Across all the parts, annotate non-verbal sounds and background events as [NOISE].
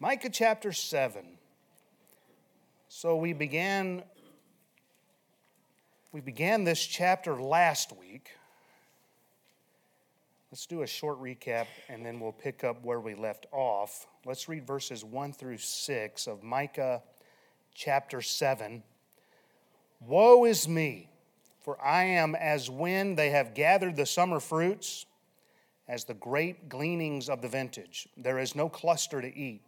Micah chapter 7. So we began we began this chapter last week. Let's do a short recap and then we'll pick up where we left off. Let's read verses 1 through 6 of Micah chapter 7. Woe is me, for I am as when they have gathered the summer fruits, as the great gleanings of the vintage. There is no cluster to eat.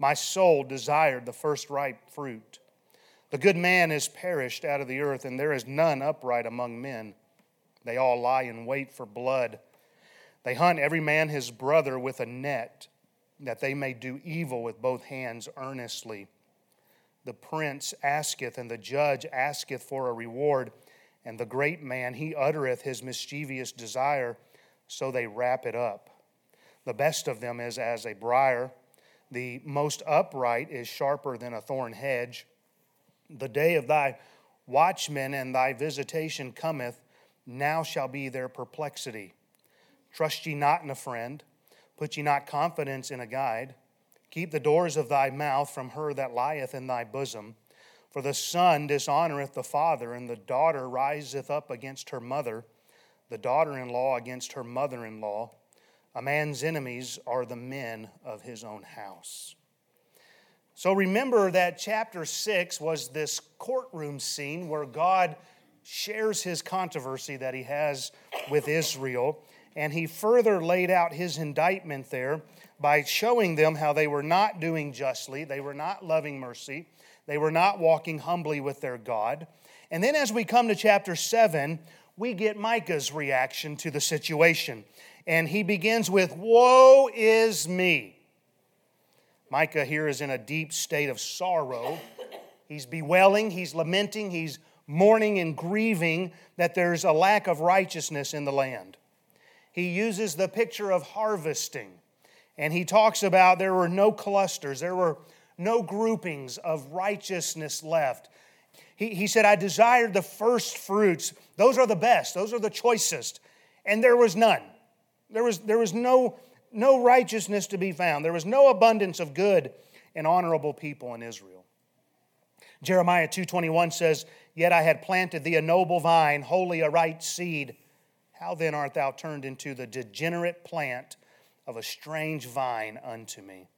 My soul desired the first ripe fruit. The good man is perished out of the earth, and there is none upright among men. They all lie in wait for blood. They hunt every man his brother with a net, that they may do evil with both hands earnestly. The prince asketh, and the judge asketh for a reward, and the great man, he uttereth his mischievous desire, so they wrap it up. The best of them is as a briar the most upright is sharper than a thorn hedge. The day of thy watchmen and thy visitation cometh, now shall be their perplexity. Trust ye not in a friend, put ye not confidence in a guide. Keep the doors of thy mouth from her that lieth in thy bosom. For the son dishonoreth the father, and the daughter riseth up against her mother, the daughter in law against her mother in law. A man's enemies are the men of his own house. So remember that chapter 6 was this courtroom scene where God shares his controversy that he has with Israel. And he further laid out his indictment there by showing them how they were not doing justly, they were not loving mercy, they were not walking humbly with their God. And then as we come to chapter 7, we get Micah's reaction to the situation and he begins with, Woe is me. Micah here is in a deep state of sorrow. He's bewailing, he's lamenting, he's mourning and grieving that there's a lack of righteousness in the land. He uses the picture of harvesting, and he talks about there were no clusters, there were no groupings of righteousness left. He, he said, I desired the first fruits. Those are the best, those are the choicest, and there was none. There was, there was no, no righteousness to be found. There was no abundance of good and honorable people in Israel. Jeremiah 2:21 says, "Yet I had planted thee a noble vine, wholly a right seed. How then art thou turned into the degenerate plant of a strange vine unto me?"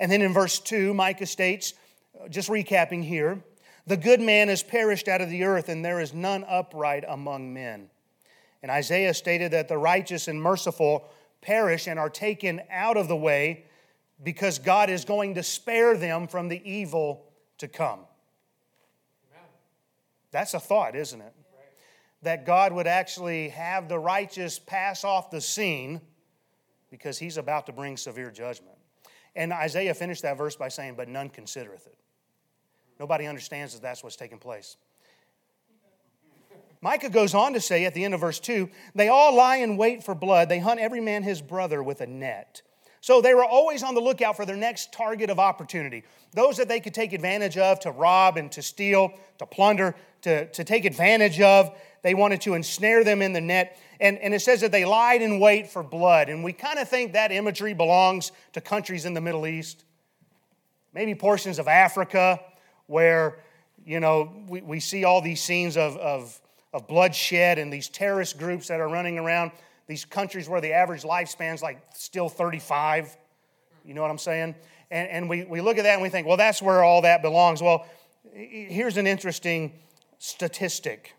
And then in verse 2, Micah states, uh, just recapping here, "The good man is perished out of the earth, and there is none upright among men." And Isaiah stated that the righteous and merciful perish and are taken out of the way because God is going to spare them from the evil to come. That's a thought, isn't it? That God would actually have the righteous pass off the scene because he's about to bring severe judgment. And Isaiah finished that verse by saying, But none considereth it. Nobody understands that that's what's taking place. Micah goes on to say at the end of verse 2 they all lie in wait for blood, they hunt every man his brother with a net. So they were always on the lookout for their next target of opportunity. Those that they could take advantage of to rob and to steal, to plunder, to, to take advantage of. They wanted to ensnare them in the net. And, and it says that they lied in wait for blood. And we kind of think that imagery belongs to countries in the Middle East, maybe portions of Africa, where, you know, we, we see all these scenes of, of of bloodshed and these terrorist groups that are running around these countries where the average lifespan's like still 35. You know what I'm saying? And, and we, we look at that and we think, well, that's where all that belongs. Well, here's an interesting statistic.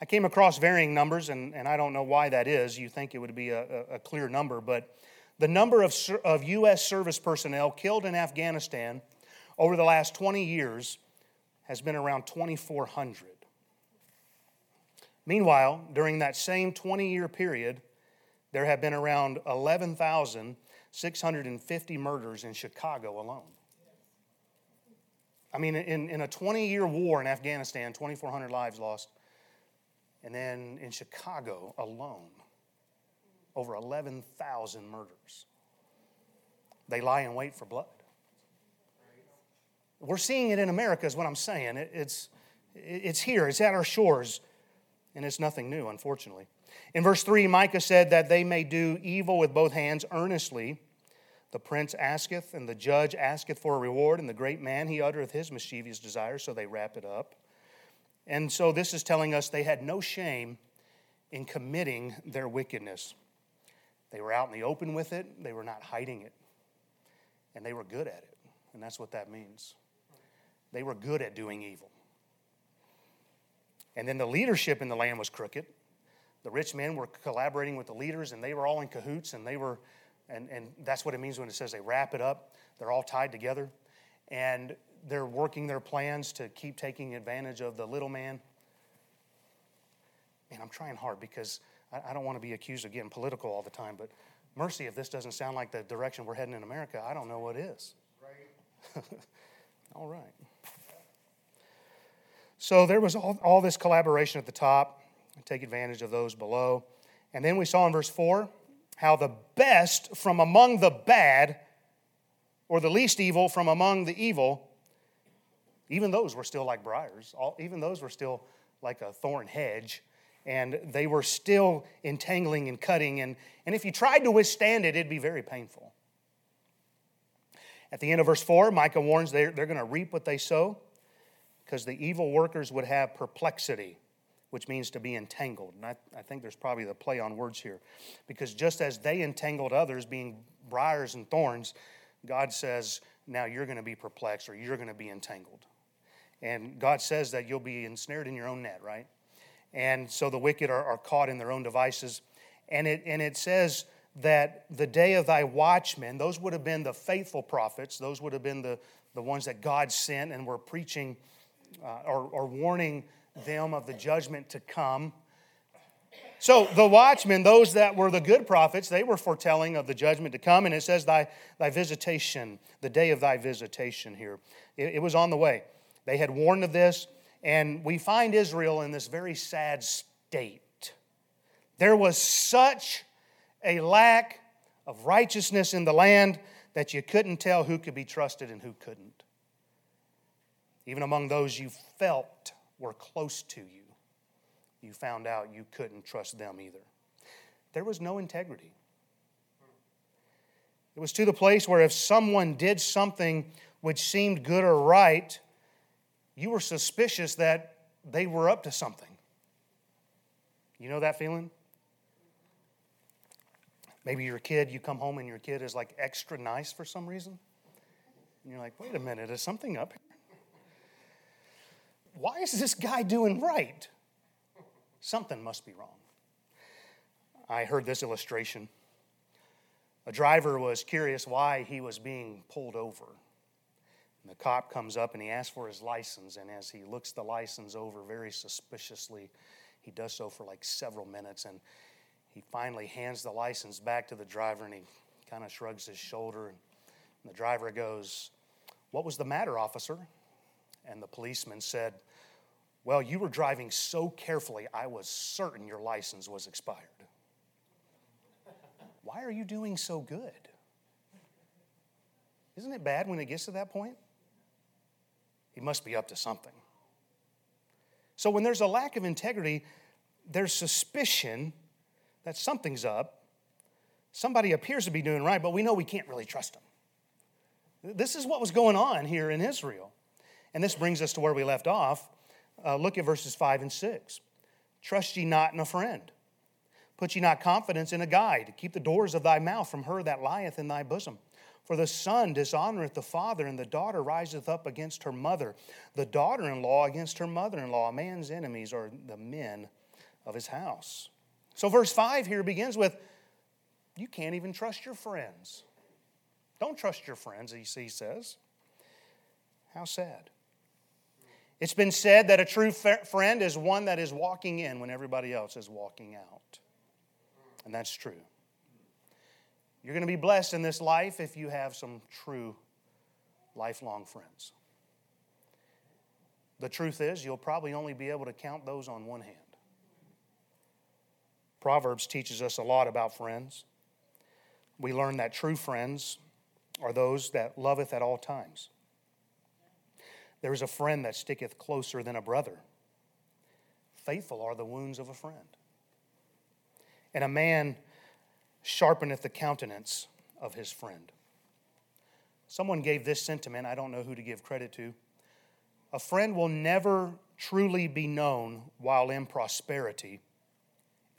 I came across varying numbers, and, and I don't know why that is. You think it would be a, a clear number, but the number of, of U.S. service personnel killed in Afghanistan over the last 20 years has been around 2,400. Meanwhile, during that same 20 year period, there have been around 11,650 murders in Chicago alone. I mean, in, in a 20 year war in Afghanistan, 2,400 lives lost. And then in Chicago alone, over 11,000 murders. They lie in wait for blood. We're seeing it in America, is what I'm saying. It, it's, it's here, it's at our shores. And it's nothing new, unfortunately. In verse 3, Micah said that they may do evil with both hands earnestly. The prince asketh, and the judge asketh for a reward, and the great man he uttereth his mischievous desire, so they wrap it up. And so this is telling us they had no shame in committing their wickedness. They were out in the open with it, they were not hiding it, and they were good at it. And that's what that means. They were good at doing evil. And then the leadership in the land was crooked. The rich men were collaborating with the leaders, and they were all in cahoots, and they were, and, and that's what it means when it says they wrap it up. They're all tied together, and they're working their plans to keep taking advantage of the little man. Man, I'm trying hard because I, I don't want to be accused of getting political all the time, but mercy, if this doesn't sound like the direction we're heading in America, I don't know what is. Right. [LAUGHS] all right. So there was all, all this collaboration at the top, take advantage of those below. And then we saw in verse 4 how the best from among the bad, or the least evil from among the evil, even those were still like briars, all, even those were still like a thorn hedge and they were still entangling and cutting. And, and if you tried to withstand it, it'd be very painful. At the end of verse 4, Micah warns they're, they're going to reap what they sow because the evil workers would have perplexity, which means to be entangled. And I, I think there's probably the play on words here. Because just as they entangled others, being briars and thorns, God says, now you're going to be perplexed or you're going to be entangled. And God says that you'll be ensnared in your own net, right? And so the wicked are, are caught in their own devices. And it, and it says that the day of thy watchmen, those would have been the faithful prophets, those would have been the, the ones that God sent and were preaching uh, or, or warning them of the judgment to come. So the watchmen, those that were the good prophets, they were foretelling of the judgment to come. And it says, Thy, thy visitation, the day of thy visitation here. It, it was on the way. They had warned of this. And we find Israel in this very sad state. There was such a lack of righteousness in the land that you couldn't tell who could be trusted and who couldn't. Even among those you felt were close to you, you found out you couldn't trust them either. There was no integrity. It was to the place where if someone did something which seemed good or right, you were suspicious that they were up to something. You know that feeling? Maybe your kid, you come home and your kid is like extra nice for some reason. And you're like, wait a minute, is something up here? Why is this guy doing right? Something must be wrong. I heard this illustration. A driver was curious why he was being pulled over. And the cop comes up and he asks for his license. And as he looks the license over very suspiciously, he does so for like several minutes. And he finally hands the license back to the driver and he kind of shrugs his shoulder. And the driver goes, What was the matter, officer? And the policeman said, Well, you were driving so carefully, I was certain your license was expired. Why are you doing so good? Isn't it bad when it gets to that point? He must be up to something. So when there's a lack of integrity, there's suspicion that something's up. Somebody appears to be doing right, but we know we can't really trust them. This is what was going on here in Israel. And this brings us to where we left off. Uh, look at verses 5 and 6. Trust ye not in a friend. Put ye not confidence in a guide. Keep the doors of thy mouth from her that lieth in thy bosom. For the son dishonoreth the father, and the daughter riseth up against her mother. The daughter in law against her mother in law. A man's enemies are the men of his house. So, verse 5 here begins with you can't even trust your friends. Don't trust your friends, he says. How sad. It's been said that a true friend is one that is walking in when everybody else is walking out. And that's true. You're going to be blessed in this life if you have some true lifelong friends. The truth is, you'll probably only be able to count those on one hand. Proverbs teaches us a lot about friends. We learn that true friends are those that loveth at all times. There is a friend that sticketh closer than a brother. Faithful are the wounds of a friend. And a man sharpeneth the countenance of his friend. Someone gave this sentiment, I don't know who to give credit to. A friend will never truly be known while in prosperity,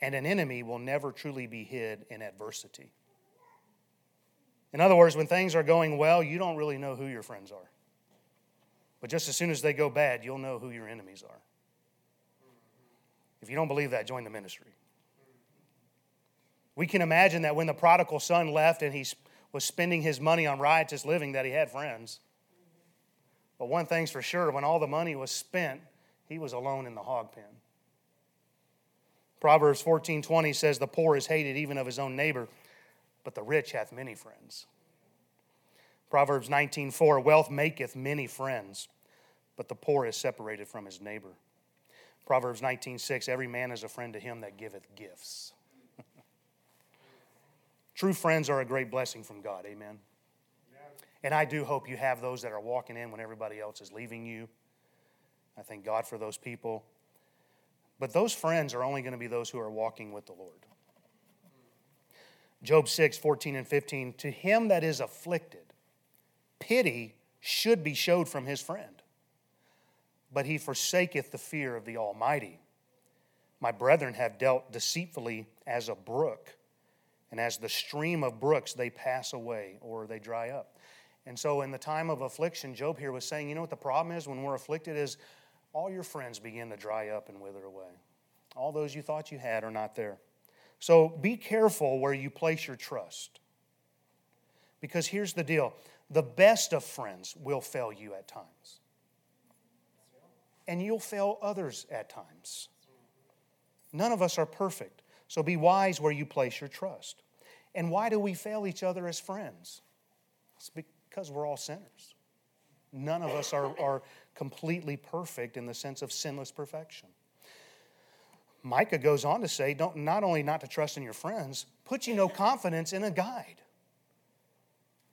and an enemy will never truly be hid in adversity. In other words, when things are going well, you don't really know who your friends are. But just as soon as they go bad, you'll know who your enemies are. If you don't believe that, join the ministry. We can imagine that when the prodigal son left and he was spending his money on riotous living, that he had friends. But one thing's for sure when all the money was spent, he was alone in the hog pen. Proverbs 14:20 says the poor is hated even of his own neighbor, but the rich hath many friends. Proverbs 19:4 Wealth maketh many friends, but the poor is separated from his neighbor. Proverbs 19:6 Every man is a friend to him that giveth gifts. [LAUGHS] True friends are a great blessing from God. Amen. And I do hope you have those that are walking in when everybody else is leaving you. I thank God for those people. But those friends are only going to be those who are walking with the Lord. Job 6, 14 and 15. To him that is afflicted, pity should be showed from his friend, but he forsaketh the fear of the Almighty. My brethren have dealt deceitfully as a brook, and as the stream of brooks, they pass away or they dry up. And so, in the time of affliction, Job here was saying, you know what the problem is when we're afflicted is all your friends begin to dry up and wither away. All those you thought you had are not there. So be careful where you place your trust. Because here's the deal the best of friends will fail you at times, and you'll fail others at times. None of us are perfect. So be wise where you place your trust. And why do we fail each other as friends? It's because we're all sinners. None of us are, are completely perfect in the sense of sinless perfection. Micah goes on to say, don't, not only not to trust in your friends, put you no confidence in a guide.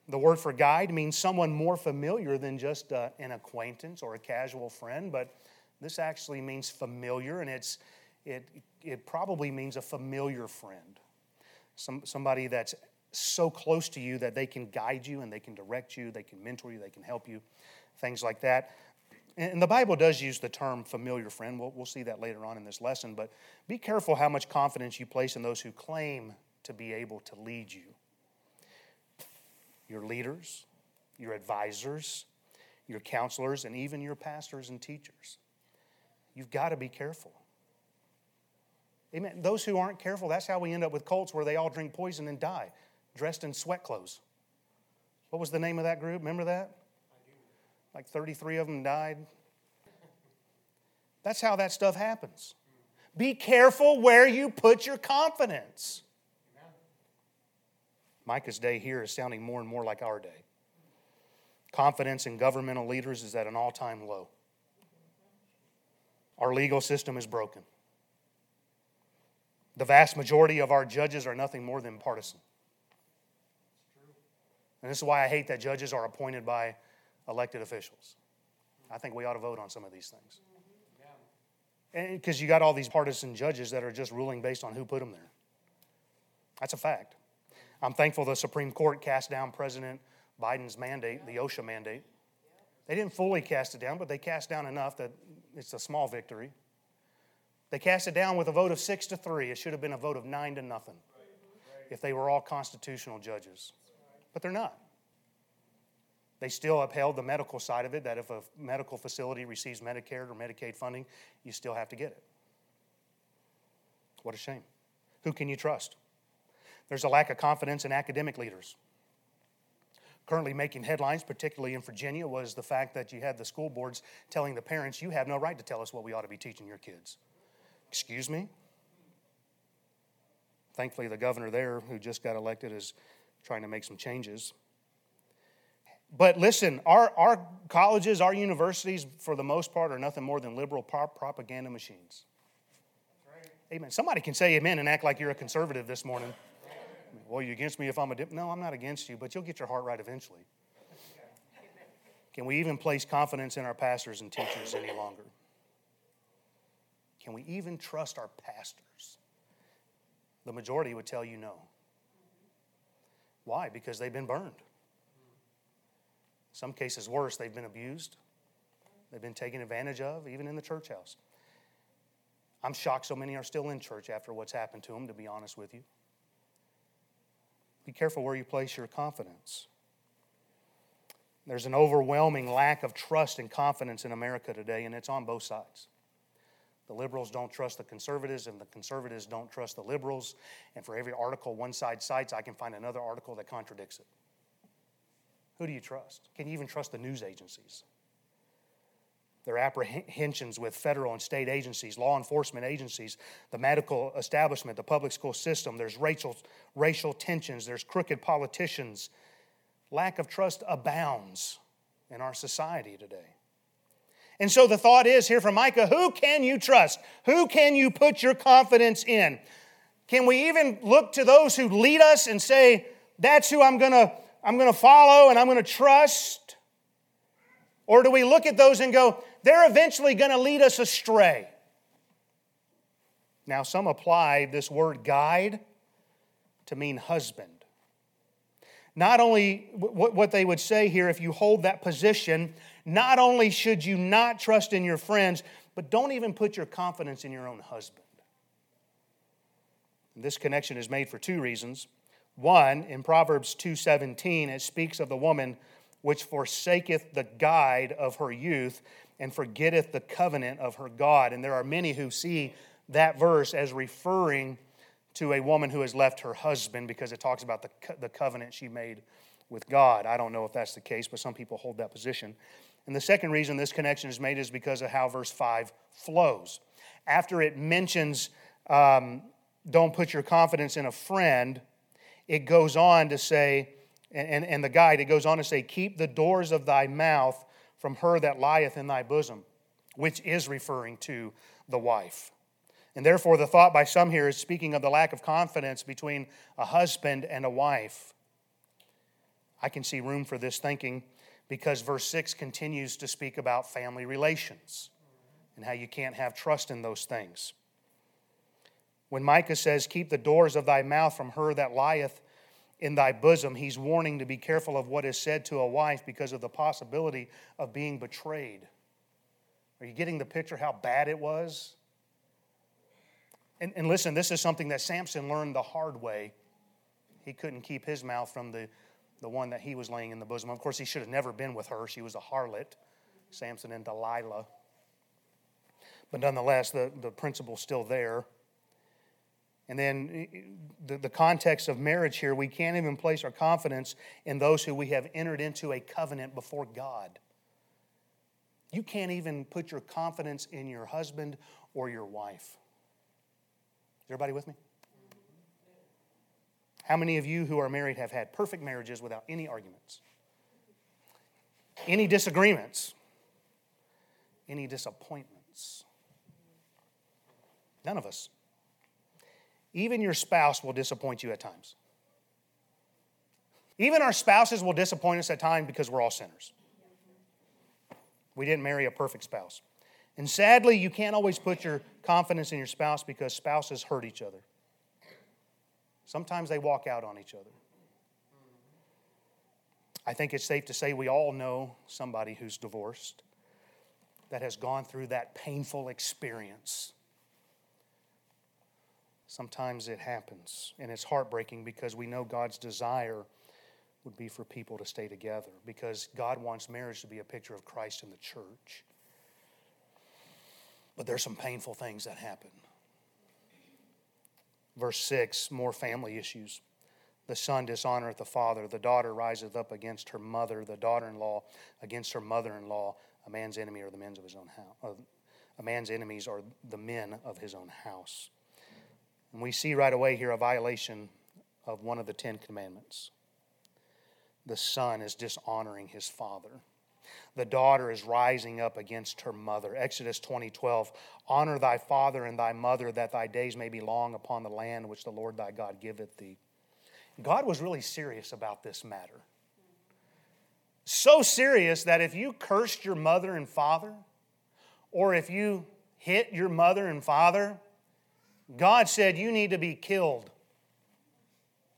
The word for guide means someone more familiar than just uh, an acquaintance or a casual friend, but this actually means familiar, and it's, it, it probably means a familiar friend. Some, somebody that's so close to you that they can guide you and they can direct you, they can mentor you, they can help you, things like that. And the Bible does use the term familiar friend. We'll, we'll see that later on in this lesson. But be careful how much confidence you place in those who claim to be able to lead you. Your leaders, your advisors, your counselors, and even your pastors and teachers. You've got to be careful. Amen. Those who aren't careful, that's how we end up with cults where they all drink poison and die, dressed in sweat clothes. What was the name of that group? Remember that? Like 33 of them died. That's how that stuff happens. Be careful where you put your confidence. Micah's day here is sounding more and more like our day. Confidence in governmental leaders is at an all time low. Our legal system is broken. The vast majority of our judges are nothing more than partisan. And this is why I hate that judges are appointed by elected officials. I think we ought to vote on some of these things. Because you got all these partisan judges that are just ruling based on who put them there. That's a fact. I'm thankful the Supreme Court cast down President Biden's mandate, the OSHA mandate. They didn't fully cast it down, but they cast down enough that it's a small victory. They cast it down with a vote of six to three. It should have been a vote of nine to nothing if they were all constitutional judges. But they're not. They still upheld the medical side of it that if a medical facility receives Medicare or Medicaid funding, you still have to get it. What a shame. Who can you trust? There's a lack of confidence in academic leaders. Currently making headlines, particularly in Virginia, was the fact that you had the school boards telling the parents, you have no right to tell us what we ought to be teaching your kids. Excuse me? Thankfully, the governor there, who just got elected, is trying to make some changes. But listen, our, our colleges, our universities, for the most part, are nothing more than liberal propaganda machines. Amen. Somebody can say amen and act like you're a conservative this morning. Well, you're against me if I'm a dip? No, I'm not against you, but you'll get your heart right eventually. Can we even place confidence in our pastors and teachers any longer? Can we even trust our pastors? The majority would tell you no. Why? Because they've been burned. Some cases worse, they've been abused. They've been taken advantage of, even in the church house. I'm shocked so many are still in church after what's happened to them, to be honest with you. Be careful where you place your confidence. There's an overwhelming lack of trust and confidence in America today, and it's on both sides. The liberals don't trust the conservatives, and the conservatives don't trust the liberals. And for every article one side cites, I can find another article that contradicts it. Who do you trust? Can you even trust the news agencies? There are apprehensions with federal and state agencies, law enforcement agencies, the medical establishment, the public school system. There's racial, racial tensions, there's crooked politicians. Lack of trust abounds in our society today. And so the thought is here from Micah who can you trust? Who can you put your confidence in? Can we even look to those who lead us and say, that's who I'm to I'm to follow and I'm to trust? Or do we look at those and go, they're eventually going to lead us astray? Now, some apply this word guide to mean husband. Not only what they would say here, if you hold that position, not only should you not trust in your friends, but don't even put your confidence in your own husband. This connection is made for two reasons. One, in Proverbs 2:17, it speaks of the woman which forsaketh the guide of her youth and forgetteth the covenant of her God. And there are many who see that verse as referring to a woman who has left her husband because it talks about the, co- the covenant she made with God. I don't know if that's the case, but some people hold that position. And the second reason this connection is made is because of how verse 5 flows. After it mentions, um, don't put your confidence in a friend, it goes on to say, and, and the guide, it goes on to say, Keep the doors of thy mouth from her that lieth in thy bosom, which is referring to the wife. And therefore, the thought by some here is speaking of the lack of confidence between a husband and a wife. I can see room for this thinking because verse 6 continues to speak about family relations and how you can't have trust in those things. When Micah says, Keep the doors of thy mouth from her that lieth in thy bosom. He's warning to be careful of what is said to a wife because of the possibility of being betrayed. Are you getting the picture how bad it was? And, and listen, this is something that Samson learned the hard way. He couldn't keep his mouth from the, the one that he was laying in the bosom. Of course, he should have never been with her. She was a harlot, Samson and Delilah. But nonetheless, the, the principle's still there. And then eh, eh, the, the context of marriage here, we can't even place our confidence in those who we have entered into a covenant before God. You can't even put your confidence in your husband or your wife. Is everybody with me? How many of you who are married have had perfect marriages without any arguments? Any disagreements? Any disappointments? None of us. Even your spouse will disappoint you at times. Even our spouses will disappoint us at times because we're all sinners. We didn't marry a perfect spouse. And sadly, you can't always put your confidence in your spouse because spouses hurt each other. Sometimes they walk out on each other. I think it's safe to say we all know somebody who's divorced that has gone through that painful experience Sometimes it happens, and it's heartbreaking because we know God's desire would be for people to stay together because God wants marriage to be a picture of Christ in the church. But there's some painful things that happen. Verse 6 more family issues. The son dishonoreth the father, the daughter riseth up against her mother, the daughter in law against her mother in law. A man's enemy are the men of his own house. A man's enemies are the men of his own house. And we see right away here a violation of one of the Ten Commandments. The son is dishonoring his father. The daughter is rising up against her mother. Exodus 20 12. Honor thy father and thy mother, that thy days may be long upon the land which the Lord thy God giveth thee. God was really serious about this matter. So serious that if you cursed your mother and father, or if you hit your mother and father, God said, You need to be killed.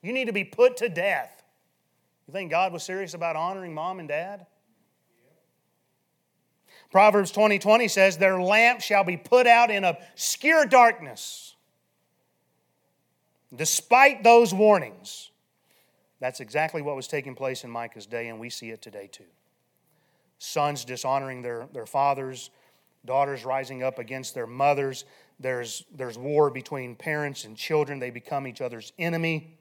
You need to be put to death. You think God was serious about honoring mom and dad? Proverbs 20 20 says, Their lamp shall be put out in obscure darkness. Despite those warnings, that's exactly what was taking place in Micah's day, and we see it today too. Sons dishonoring their, their fathers, daughters rising up against their mothers. There's, there's war between parents and children, they become each other's enemy.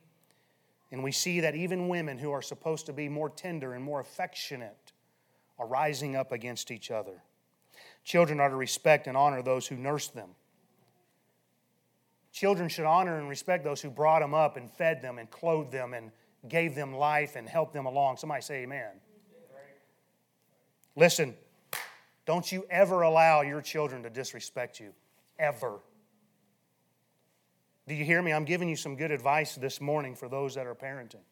And we see that even women who are supposed to be more tender and more affectionate are rising up against each other. Children are to respect and honor those who nurse them. Children should honor and respect those who brought them up and fed them and clothed them and gave them life and helped them along. Somebody say amen. Listen, don't you ever allow your children to disrespect you. Ever. Do you hear me? I'm giving you some good advice this morning for those that are parenting.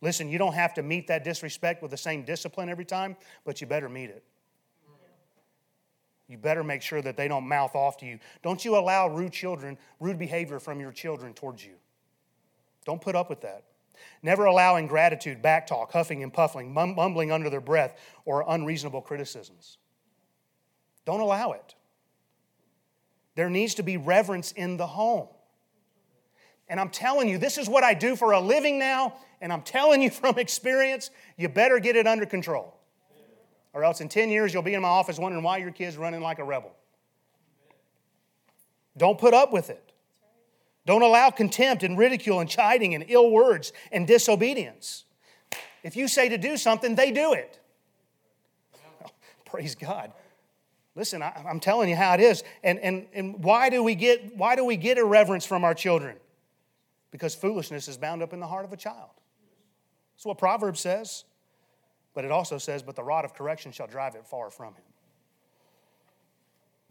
Listen, you don't have to meet that disrespect with the same discipline every time, but you better meet it. You better make sure that they don't mouth off to you. Don't you allow rude children, rude behavior from your children towards you. Don't put up with that. Never allow ingratitude, backtalk, huffing and puffing, mumbling under their breath, or unreasonable criticisms. Don't allow it. There needs to be reverence in the home. And I'm telling you, this is what I do for a living now, and I'm telling you [LAUGHS] from experience, you better get it under control. Or else in 10 years, you'll be in my office wondering why your kid's running like a rebel. Don't put up with it. Don't allow contempt and ridicule and chiding and ill words and disobedience. If you say to do something, they do it. [LAUGHS] praise God. Listen, I, am telling you how it is. And, and, and why, do we get, why do we get irreverence from our children? Because foolishness is bound up in the heart of a child. That's what Proverbs says. But it also says, But the rod of correction shall drive it far from him.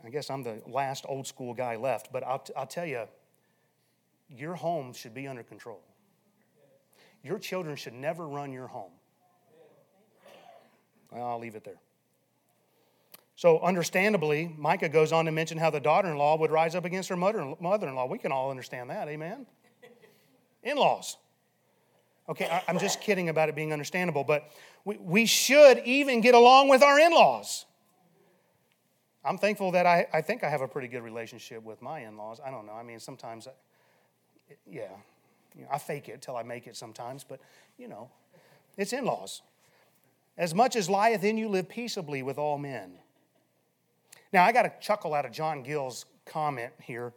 I guess I'm the last old school guy left, but I'll, I'll tell you, your home should be under control. Your children should never run your home. Well, I'll leave it there. So, understandably, Micah goes on to mention how the daughter in law would rise up against her mother in law. We can all understand that, amen? [LAUGHS] In laws. Okay, I, am just kidding about it being understandable, but we, we should even get along with our in laws. I'm thankful that I, I think I have a pretty good relationship with my in laws. I don't know. I mean, sometimes, I, yeah, you know, I fake it till I make it sometimes, but you know, it's in laws. As much as lieth in you, live peaceably with all men. Now, I got a chuckle out of John Gill's comment here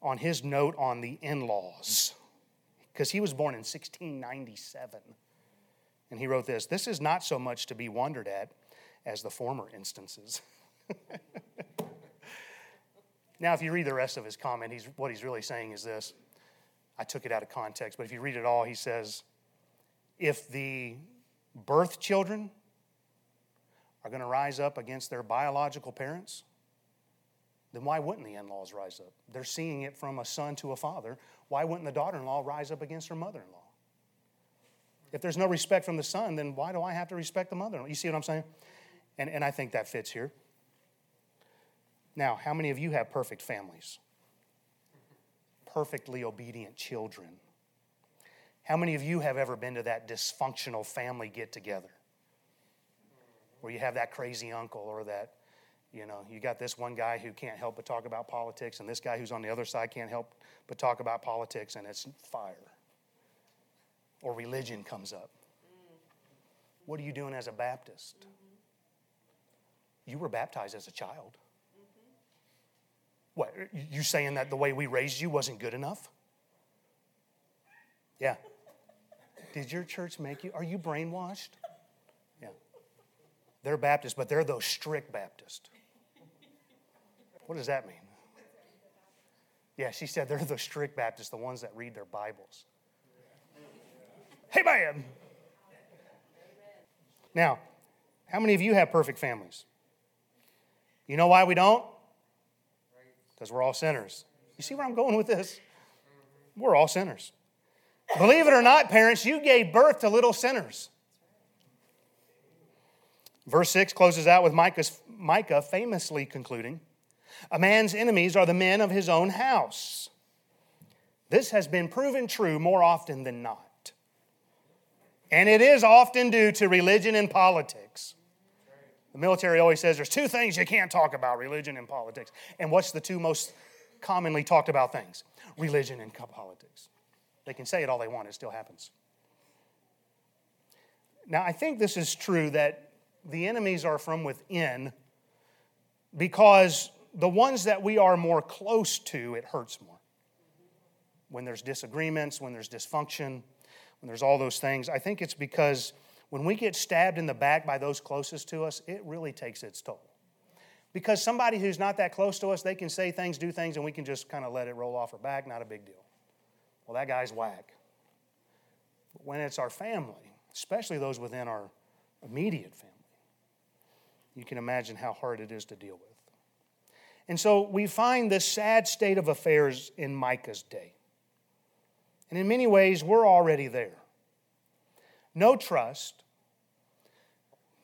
on his note on the in laws, because he was born in 1697. And he wrote this This is not so much to be wondered at as the former instances. [LAUGHS] now, if you read the rest of his comment, he's, what he's really saying is this. I took it out of context, but if you read it all, he says, if the birth children are going to rise up against their biological parents, then why wouldn't the in laws rise up? They're seeing it from a son to a father. Why wouldn't the daughter in law rise up against her mother in law? If there's no respect from the son, then why do I have to respect the mother in law? You see what I'm saying? And, and I think that fits here. Now, how many of you have perfect families? Perfectly obedient children? How many of you have ever been to that dysfunctional family get together? Where you have that crazy uncle or that you know, you got this one guy who can't help but talk about politics, and this guy who's on the other side can't help but talk about politics, and it's fire. Or religion comes up. What are you doing as a Baptist? You were baptized as a child. What, you saying that the way we raised you wasn't good enough? Yeah. Did your church make you? Are you brainwashed? Yeah. They're Baptist, but they're those strict Baptist. What does that mean? Yeah, she said they're the strict Baptists, the ones that read their Bibles. Hey, man. Now, how many of you have perfect families? You know why we don't? Because we're all sinners. You see where I'm going with this? We're all sinners. Believe it or not, parents, you gave birth to little sinners. Verse 6 closes out with Micah's, Micah famously concluding a man's enemies are the men of his own house. This has been proven true more often than not. And it is often due to religion and politics. The military always says there's two things you can't talk about religion and politics. And what's the two most commonly talked about things? Religion and politics. They can say it all they want, it still happens. Now, I think this is true that the enemies are from within because the ones that we are more close to, it hurts more. When there's disagreements, when there's dysfunction, when there's all those things, I think it's because when we get stabbed in the back by those closest to us, it really takes its toll. Because somebody who's not that close to us, they can say things, do things, and we can just kind of let it roll off our back, not a big deal. Well, that guy's whack. But when it's our family, especially those within our immediate family, you can imagine how hard it is to deal with. And so we find this sad state of affairs in Micah's day. And in many ways, we're already there. No trust,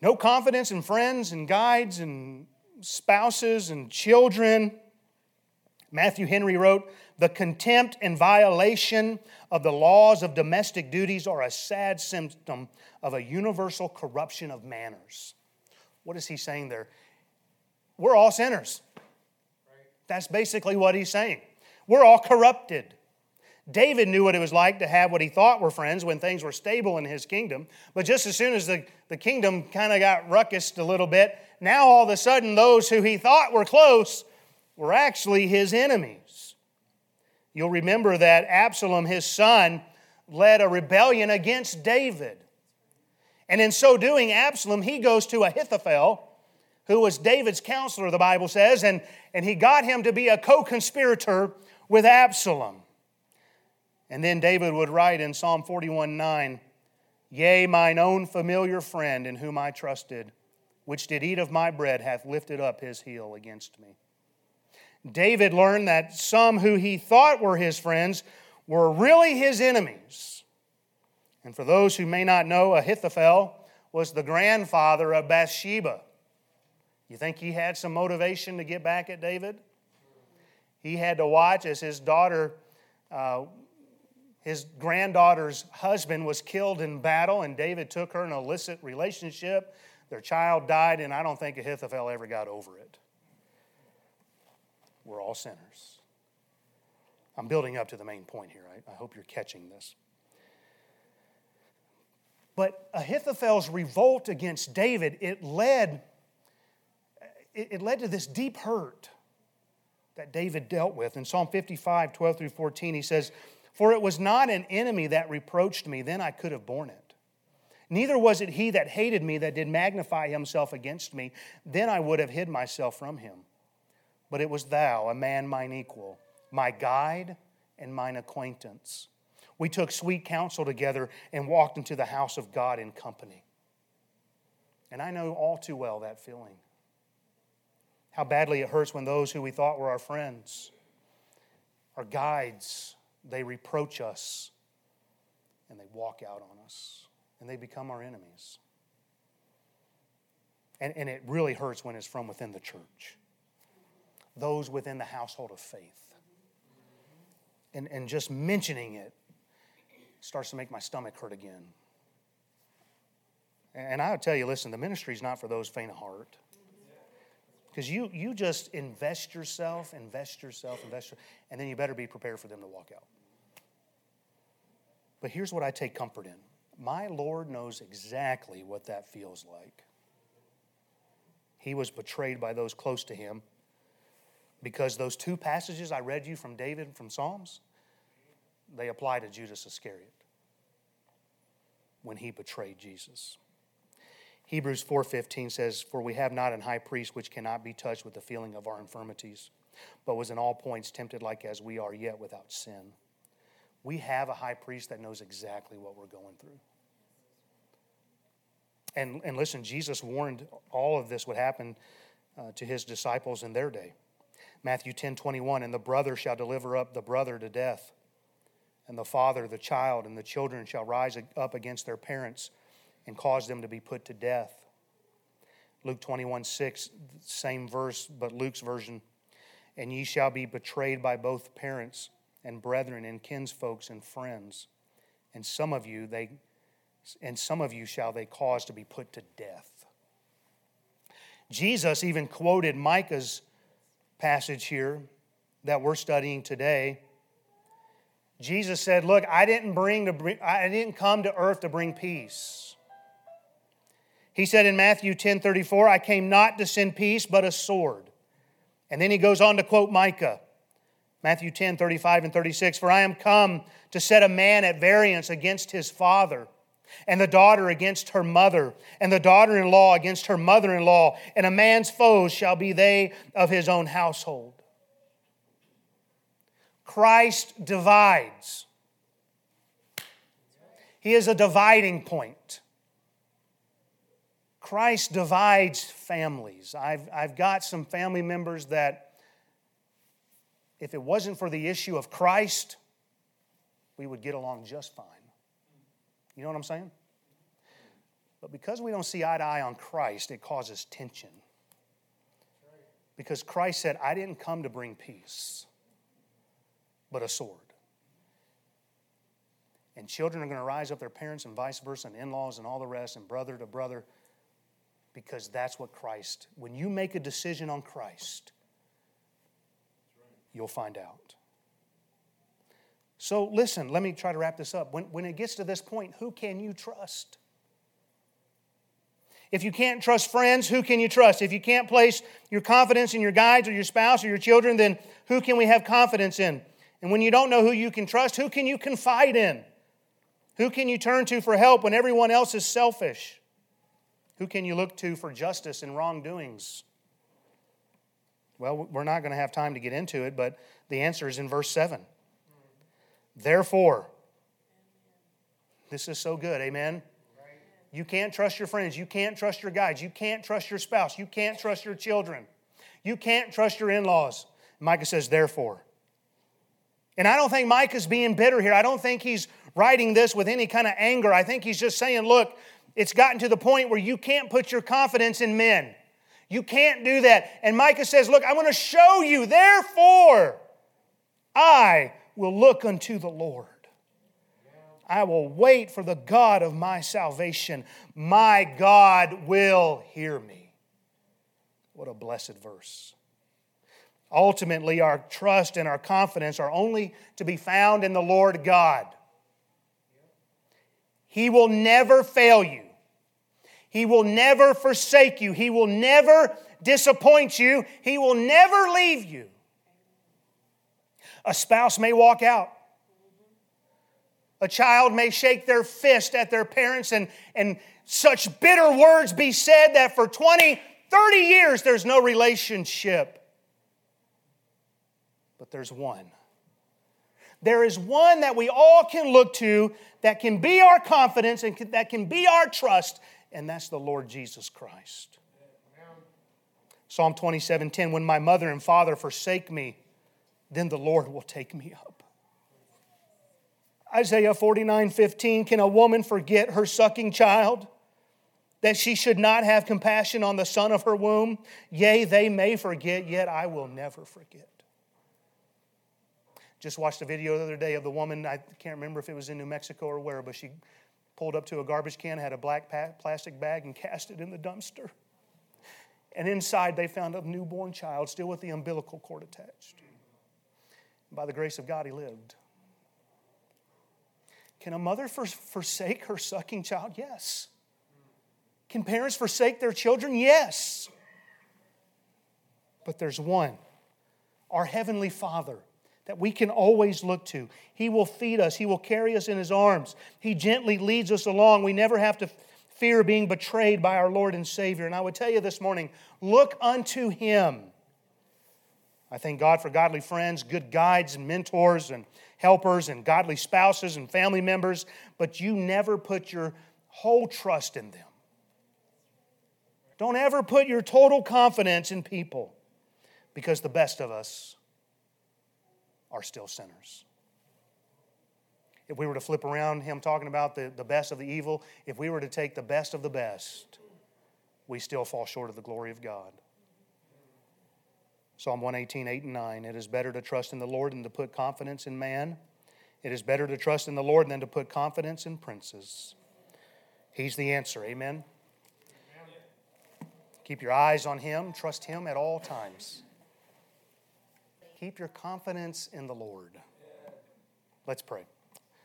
no confidence in friends and guides and spouses and children. Matthew Henry wrote, The contempt and violation of the laws of domestic duties are a sad symptom of a universal corruption of manners. What is he saying there? We're all sinners. That's basically what he's saying. We're all corrupted. David knew what it was like to have what he thought were friends when things were stable in his kingdom. But just as soon as the, the kingdom kind of got ruckused a little bit, now all of a sudden those who he thought were close were actually his enemies. You'll remember that Absalom, his son, led a rebellion against David. And in so doing, Absalom, he goes to Ahithophel, who was David's counselor, the Bible says, and, and he got him to be a co conspirator with Absalom. And then David would write in Psalm 41 9, Yea, mine own familiar friend in whom I trusted, which did eat of my bread, hath lifted up his heel against me. David learned that some who he thought were his friends were really his enemies. And for those who may not know, Ahithophel was the grandfather of Bathsheba. You think he had some motivation to get back at David? He had to watch as his daughter uh, his granddaughter's husband was killed in battle, and David took her in an illicit relationship. Their child died, and I don't think Ahithophel ever got over it. We're all sinners. I'm building up to the main point here. I, I hope you're catching this. But Ahithophel's revolt against David, it led, it, it led to this deep hurt that David dealt with. In Psalm 55, 12 through 14, he says, for it was not an enemy that reproached me, then I could have borne it. Neither was it he that hated me that did magnify himself against me, then I would have hid myself from him. But it was thou, a man mine equal, my guide and mine acquaintance. We took sweet counsel together and walked into the house of God in company. And I know all too well that feeling. How badly it hurts when those who we thought were our friends, our guides, they reproach us and they walk out on us and they become our enemies. And, and it really hurts when it's from within the church, those within the household of faith. And, and just mentioning it starts to make my stomach hurt again. And I would tell you listen, the ministry is not for those faint of heart. Because you, you just invest yourself, invest yourself, invest, and then you better be prepared for them to walk out. But here's what I take comfort in my Lord knows exactly what that feels like. He was betrayed by those close to him because those two passages I read you from David and from Psalms, they apply to Judas Iscariot when he betrayed Jesus. Hebrews 4:15 says, "For we have not an high priest which cannot be touched with the feeling of our infirmities, but was in all points tempted like as we are, yet without sin." We have a high priest that knows exactly what we're going through. And, and listen, Jesus warned all of this would happen uh, to his disciples in their day. Matthew 10 21, and the brother shall deliver up the brother to death, and the father the child, and the children shall rise up against their parents and cause them to be put to death. Luke 21 6, same verse, but Luke's version. And ye shall be betrayed by both parents, and brethren, and kinsfolks, and friends. And some of you they and some of you shall they cause to be put to death. Jesus even quoted Micah's passage here that we're studying today. Jesus said, Look, I didn't bring to bring, I didn't come to earth to bring peace. He said in Matthew 10 34, I came not to send peace, but a sword. And then he goes on to quote Micah, Matthew 10 35 and 36, For I am come to set a man at variance against his father, and the daughter against her mother, and the daughter in law against her mother in law, and a man's foes shall be they of his own household. Christ divides. He is a dividing point. Christ divides families. I've, I've got some family members that, if it wasn't for the issue of Christ, we would get along just fine. You know what I'm saying? But because we don't see eye to eye on Christ, it causes tension. Because Christ said, I didn't come to bring peace but a sword. And children are going to rise up their parents and vice versa, and in laws and all the rest, and brother to brother, because that's what Christ, when you make a decision on Christ, you'll find out. So, listen, let me try to wrap this up. When, when it gets to this point, who can you trust? If you can't trust friends, who can you trust? If you can't place your confidence in your guides or your spouse or your children, then who can we have confidence in? And when you don't know who you can trust, who can you confide in? Who can you turn to for help when everyone else is selfish? Who can you look to for justice in wrongdoings? Well, we're not going to have time to get into it, but the answer is in verse 7. Therefore, this is so good, amen? You can't trust your friends. You can't trust your guides. You can't trust your spouse. You can't trust your children. You can't trust your in laws. Micah says, therefore. And I don't think Micah's being bitter here. I don't think he's writing this with any kind of anger. I think he's just saying, look, it's gotten to the point where you can't put your confidence in men. You can't do that. And Micah says, Look, I want to show you, therefore, I will look unto the Lord. I will wait for the God of my salvation. My God will hear me. What a blessed verse. Ultimately, our trust and our confidence are only to be found in the Lord God. He will never fail you. He will never forsake you. He will never disappoint you. He will never leave you. A spouse may walk out. A child may shake their fist at their parents and, and such bitter words be said that for 20, 30 years there's no relationship but there's one. There is one that we all can look to that can be our confidence and that can be our trust, and that's the Lord Jesus Christ. Psalm 27 10 When my mother and father forsake me, then the Lord will take me up. Isaiah 49 15 Can a woman forget her sucking child? That she should not have compassion on the son of her womb? Yea, they may forget, yet I will never forget. Just watched a video the other day of the woman, I can't remember if it was in New Mexico or where, but she pulled up to a garbage can, had a black plastic bag, and [LAUGHS] cast it in the dumpster. And inside, they found a newborn child, still with the umbilical cord attached. by the grace of God, he lived. Can a mother forsake her sucking child? Yes. Can parents forsake their children? Yes. But there's one, our Heavenly Father that we can always look to. He will feed us, He will carry us in His arms. He gently leads us along. We never have to fear being betrayed by our Lord and Savior. And I would tell you this morning look unto Him. I thank God for godly friends, good guides and mentors and helpers and godly spouses and family members, but you never put your whole trust in them. Don't ever put your total confidence in people because the best of us are still sinners. If we were to flip around him talking about the, the best of the evil, if we were to take the best of the best, we still fall short of the glory of God. Psalm 118, 8 and 9. It is better to trust in the Lord than to put confidence in man. It is better to trust in the Lord than to put confidence in princes. He's the answer. Amen. Keep your eyes on Him, trust Him at all times. Keep your confidence in the Lord. Let's pray.